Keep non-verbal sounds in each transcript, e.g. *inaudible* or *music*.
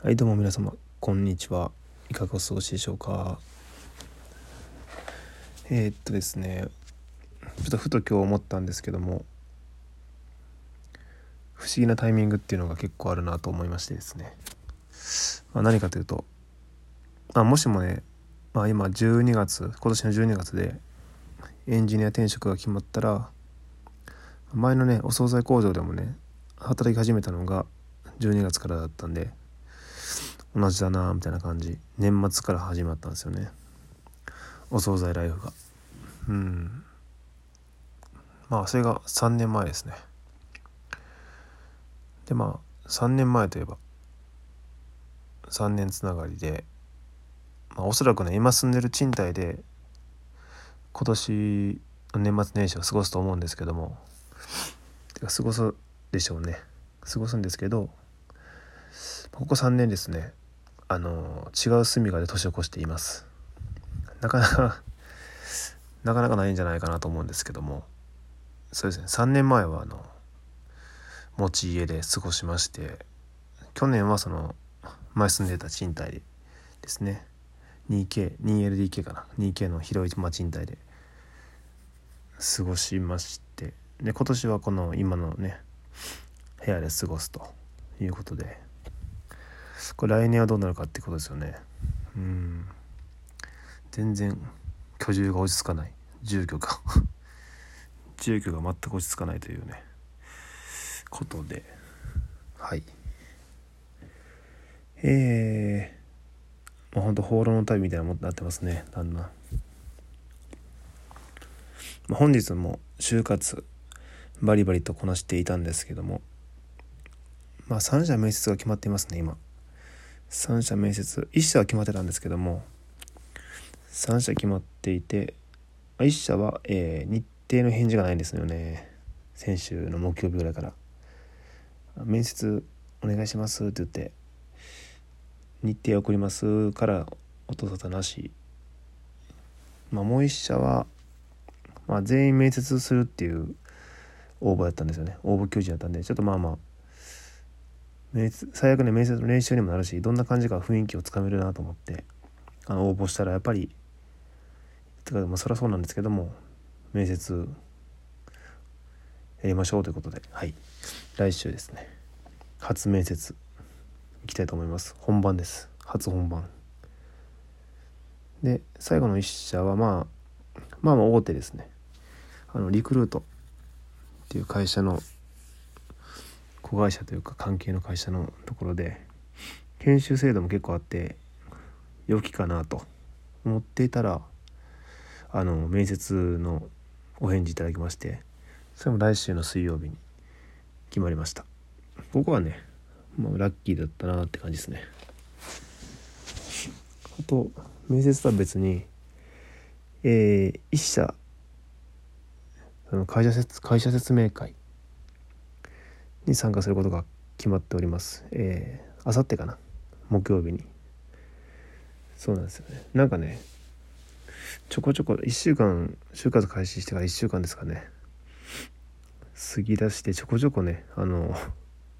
はいどうも皆様こんにちは。いかがお過ごしでしょうか。えー、っとですねちょっとふと今日思ったんですけども不思議なタイミングっていうのが結構あるなと思いましてですね、まあ、何かというと、まあ、もしもね、まあ、今12月今年の12月でエンジニア転職が決まったら前のねお惣菜工場でもね働き始めたのが12月からだったんで同じだなみたいな感じ。年末から始まったんですよね。お惣菜ライフが。うん。まあそれが3年前ですね。でまあ3年前といえば3年つながりで、まあ、おそらくね今住んでる賃貸で今年の年末年始を過ごすと思うんですけども。てか過ごすでしょうね。過ごすんですけどここ3年ですねあの違う住みかで年を越しています。なかなかなかなかないんじゃないかなと思うんですけども。そうですね3年前はあの持ち家で過ごしまして去年はその前住んでた賃貸ですね。2K2LDK かな。2K の広い、ま賃貸で過ごしまして。で今年はこの今のね部屋で過ごすということで。これ来年はどうなるかってことですよね。うん。全然居住が落ち着かない。住居が。*laughs* 住居が全く落ち着かないというね。ことで。はい。えー、まあ、ほんと放浪の旅みたいなもになってますね。だんだん、本日も就活バリバリとこなしていたんですけども。まあ3社面接が決まっていますね今。3社面接1社は決まってたんですけども3社決まっていて1社は、えー、日程の返事がないんですよね。先週の木曜日ぐらいから「面接お願いします」って言って「日程送ります」から音沙汰なし。まあもう1社は、まあ、全員面接するっていう応募やったんですよね。応募求人やったんでちょっとまあまあ最悪ね面接の練習にもなるしどんな感じか雰囲気をつかめるなと思ってあの応募したらやっぱりてかまあそりゃそうなんですけども面接やりましょうということではい。来週ですね。初面接行きたいと思います。本番です。初本番。で最後の1社はまあまあまあ大手ですね。あのリクルートっていう会社の子会社というか関係の会社のところで研修制度も結構あって良きかなと思っていたらあの面接のお返事いただきましてそれも来週の水曜日に決まりました。ここはねもうラッキーだったなって感じですね。あと面接とは別にえー、一社あの会社説会社説明会に参加することが決まっております。えー、あさってかな？木曜日に。そうなんですよね。なんかねちょこちょこ1週間就活開始してから1週間ですかね。過ぎ出してちょこちょこねあの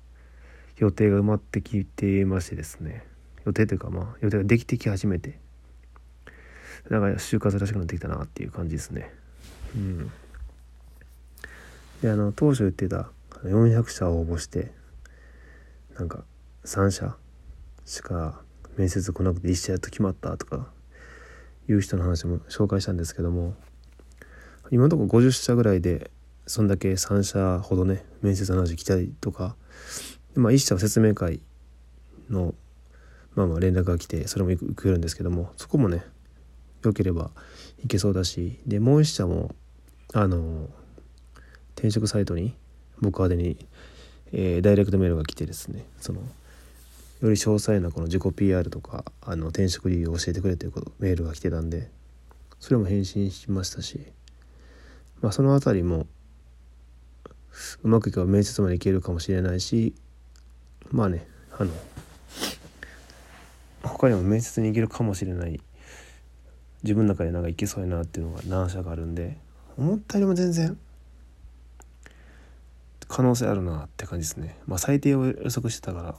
*laughs* 予定が埋まってきてましてですね。予定というかまあ予定ができてき始めて。なんか就活らしくなってきたなっていう感じですね。うん。であの当初言ってた400社応募してなんか3社しか面接来なくて1社やっと決まったとかいう人の話も紹介したんですけども今のところ50社ぐらいでそんだけ3社ほどね面接の話来たりとか、まあ、1社は説明会のまあまあ連絡が来てそれも行けるんですけどもそこもね良ければ行けそうだしでもう1社もあの転職サイトに僕宛に、えー、ダイレクトメールが来てですねそのより詳細なこの自己 PR とかあの転職理由を教えてくれということメールが来てたんでそれも返信しましたし、まあ、その辺りもうまくいけば面接までいけるかもしれないしまあねあの他にも面接に行けるかもしれない自分の中でなんかいけそうやなっていうのが何社かあるんで思ったよりも全然可能性あるなって感じですね。まあ最低を予測してたから。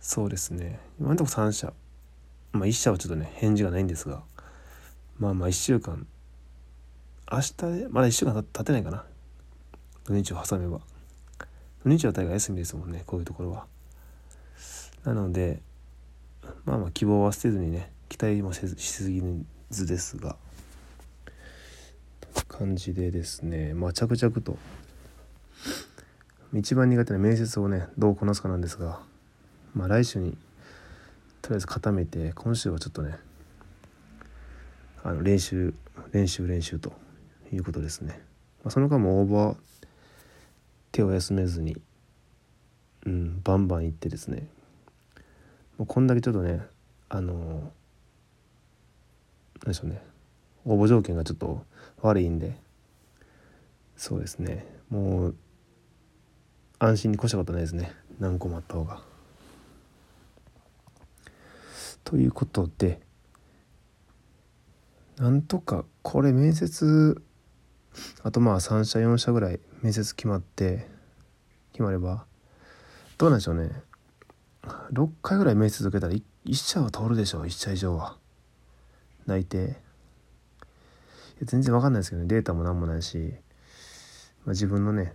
そうですね。今のところ3社。まあ1社はちょっとね返事がないんですが。まあまあ1週間。明日でまだ1週間経ってないかな。土日を挟めば。土日は大概休みですもんねこういうところは。なのでまあまあ希望は捨てずにね期待もせずしすぎずですが。感じでですね。まあ着々と一番苦手な面接をねどうこなすかなんですがまあ来週にとりあえず固めて今週はちょっとねあの練習練習練習ということですね、まあ、その間も応募は手を休めずにうんバンバン行ってですね。もうこんだけちょっとねあの何でしょうね。応募条件がちょっと悪いんでそうですね。もう安心に越したことないですね。何個もあった方が。ということでなんとかこれ面接あとまあ3社4社ぐらい面接決まって決まればどうなんでしょうね。6回ぐらい面接受けたら 1, 1社は通るでしょう1社以上は。内定全然わかんないですけどね。データも何もないし、まあ、自分のね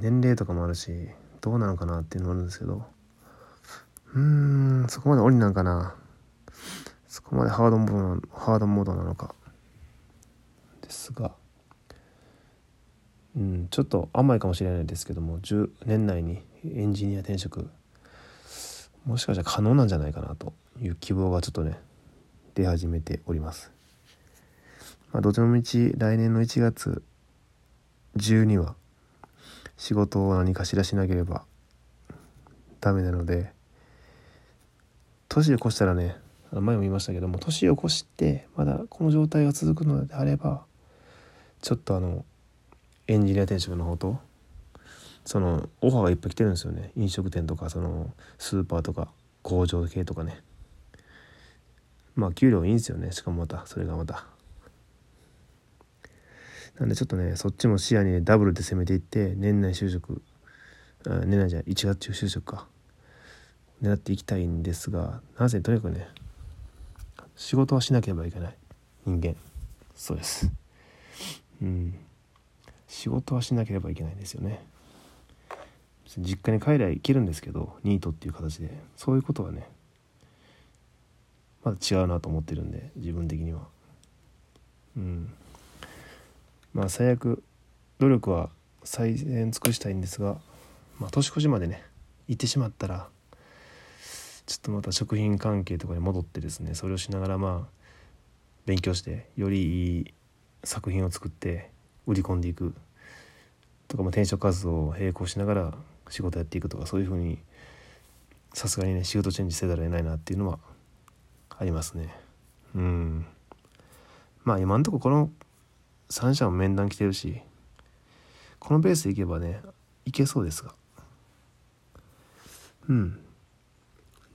年齢とかもあるしどうなのかなっていうのもあるんですけど。うーんそこまで鬼なんかな。そこまでハードモードなハードモードなのか。ですが。うんちょっと甘いかもしれないですけども10年内にエンジニア転職。もしかしたら可能なんじゃないかなと。いう希望がちょっとね出始めております。まあ、どちらもち来年の1月中には仕事を何かしらしなければダメなので年を越したらね前も言いましたけども年を越してまだこの状態が続くのであればちょっとあのエンジニア転職の方とそのオファーがいっぱい来てるんですよね。飲食店とかそのスーパーとか工場系とかね。まあ給料いいんですよね。しかもまたそれがまた。なんでちょっとねそっちも視野にダブルで攻めていって年内就職年内じゃ1月中就職か。狙っていきたいんですがなぜとにかくね仕事はしなければいけない。人間。そうです。うん。仕事はしなければいけないんですよね。実家に帰りゃいけるんですけどニートっていう形で。そういうことはねまだ違うなと思ってるんで自分的には。うん。まあ最悪努力は最善尽くしたいんですがまあ年越しまでね行ってしまったらちょっとまた食品関係とかに戻ってですねそれをしながらまあ勉強してよりいい作品を作って売り込んでいく。とか、まあ、転職活動を並行しながら仕事やっていくとかそういうふうにさすがにね仕事チェンジせざるを得ないなっていうのはありますね。うん。まあ今んとここの3社も面談来てるしこのベースでいけばねいけそうですが。うん。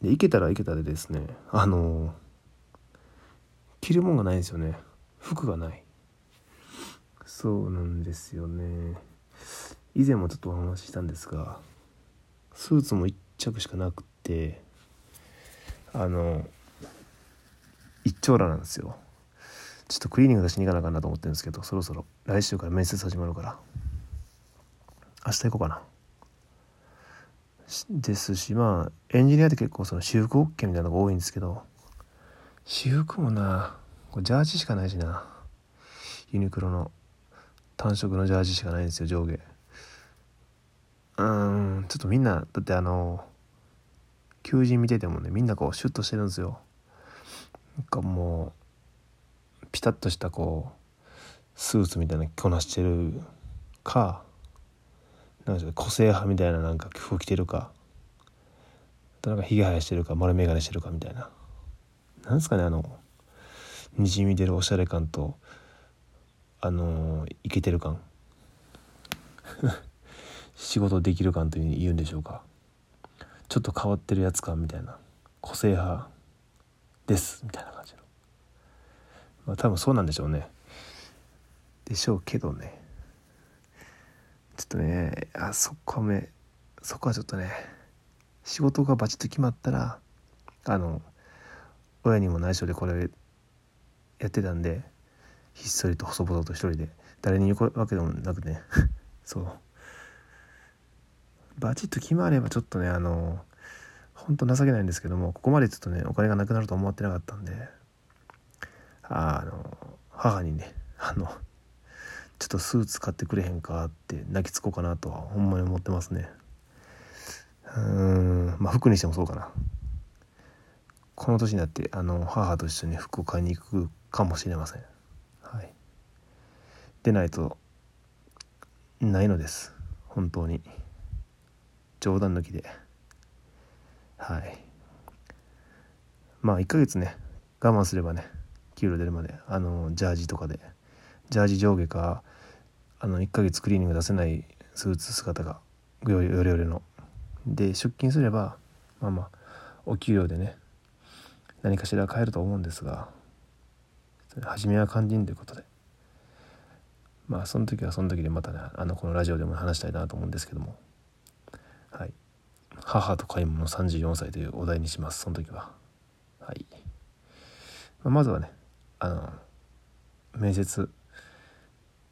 で行けたら行けたでですねあの着るもんがないんですよね。服がない。そうなんですよね。以前もちょっとお話ししたんですがスーツも1着しかなくってあの一丁羅なんですよ。ちょっとクリーニング出しに行かなあかんなと思ってるんですけどそろそろ来週から面接始まるから。明日行こうかな。ですしまあエンジニアって結構その私服 OK みたいなのが多いんですけど私服もなジャージしかないしな。ユニクロの単色のジャージしかないんですよ上下。うんちょっとみんなだってあの求人見ててもねみんなこうシュッとしてるんですよ。なんかもうピタッとしたこうスーツみたいな着こなしてるかなんか個性派みたいななんか服着てるかなんかひげ生やしてるか丸眼鏡してるかみたいな。なんですかねあのにじみ出るおしゃれ感とあのイケてる感。*laughs* 仕事できる感という言うんでしょうか。ちょっと変わってるやつ感みたいな。個性派です。みたいな感じの。まあ多分そうなんでしょうね。でしょうけどね。ちょっとねあそこめそこはちょっとね仕事がバチッと決まったらあの親にも内緒でこれやってたんでひっそりと細々と一人で誰に言うわけでもなくね。*laughs* そう。バチッと決まればちょっとねあの本当情けないんですけどもここまでちょっとねお金がなくなると思ってなかったんで。あの母にね *laughs* あのちょっとスーツ買ってくれへんかって泣きつこうかなとはほんまに思ってますね。うんまあ服にしてもそうかな。この年になってあの母と一緒に服を買いに行くかもしれません。はい。でないとないのです。本当に。冗談抜きで。はい。まあ1ヶ月ね我慢すればね給料出るまであのジャージとかで。ジャージ上下かあの1ヶ月クリーニング出せないスーツ姿がよれよれの。で出勤すればまあまあお給料でね何かしら買えると思うんですが初めは肝心ということで。まあその時はその時でまたねあのこのラジオでも話したいなと思うんですけども。はい。母と買い物34歳というお題にしますその時は。はい、まあ、まずはねあの面接ちょっ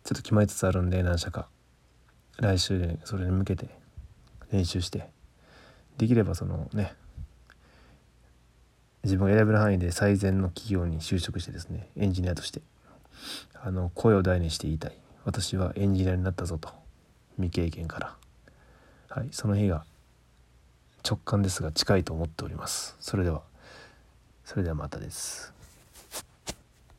と決まりつつあるんで何社か。来週でそれに向けて練習して。できればそのね。自分が選べる範囲で最善の企業に就職してですねエンジニアとして。あの声を大にして言いたい。私はエンジニアになったぞと。未経験から。はいその日が直感ですが近いと思っております。それではそれではまたです。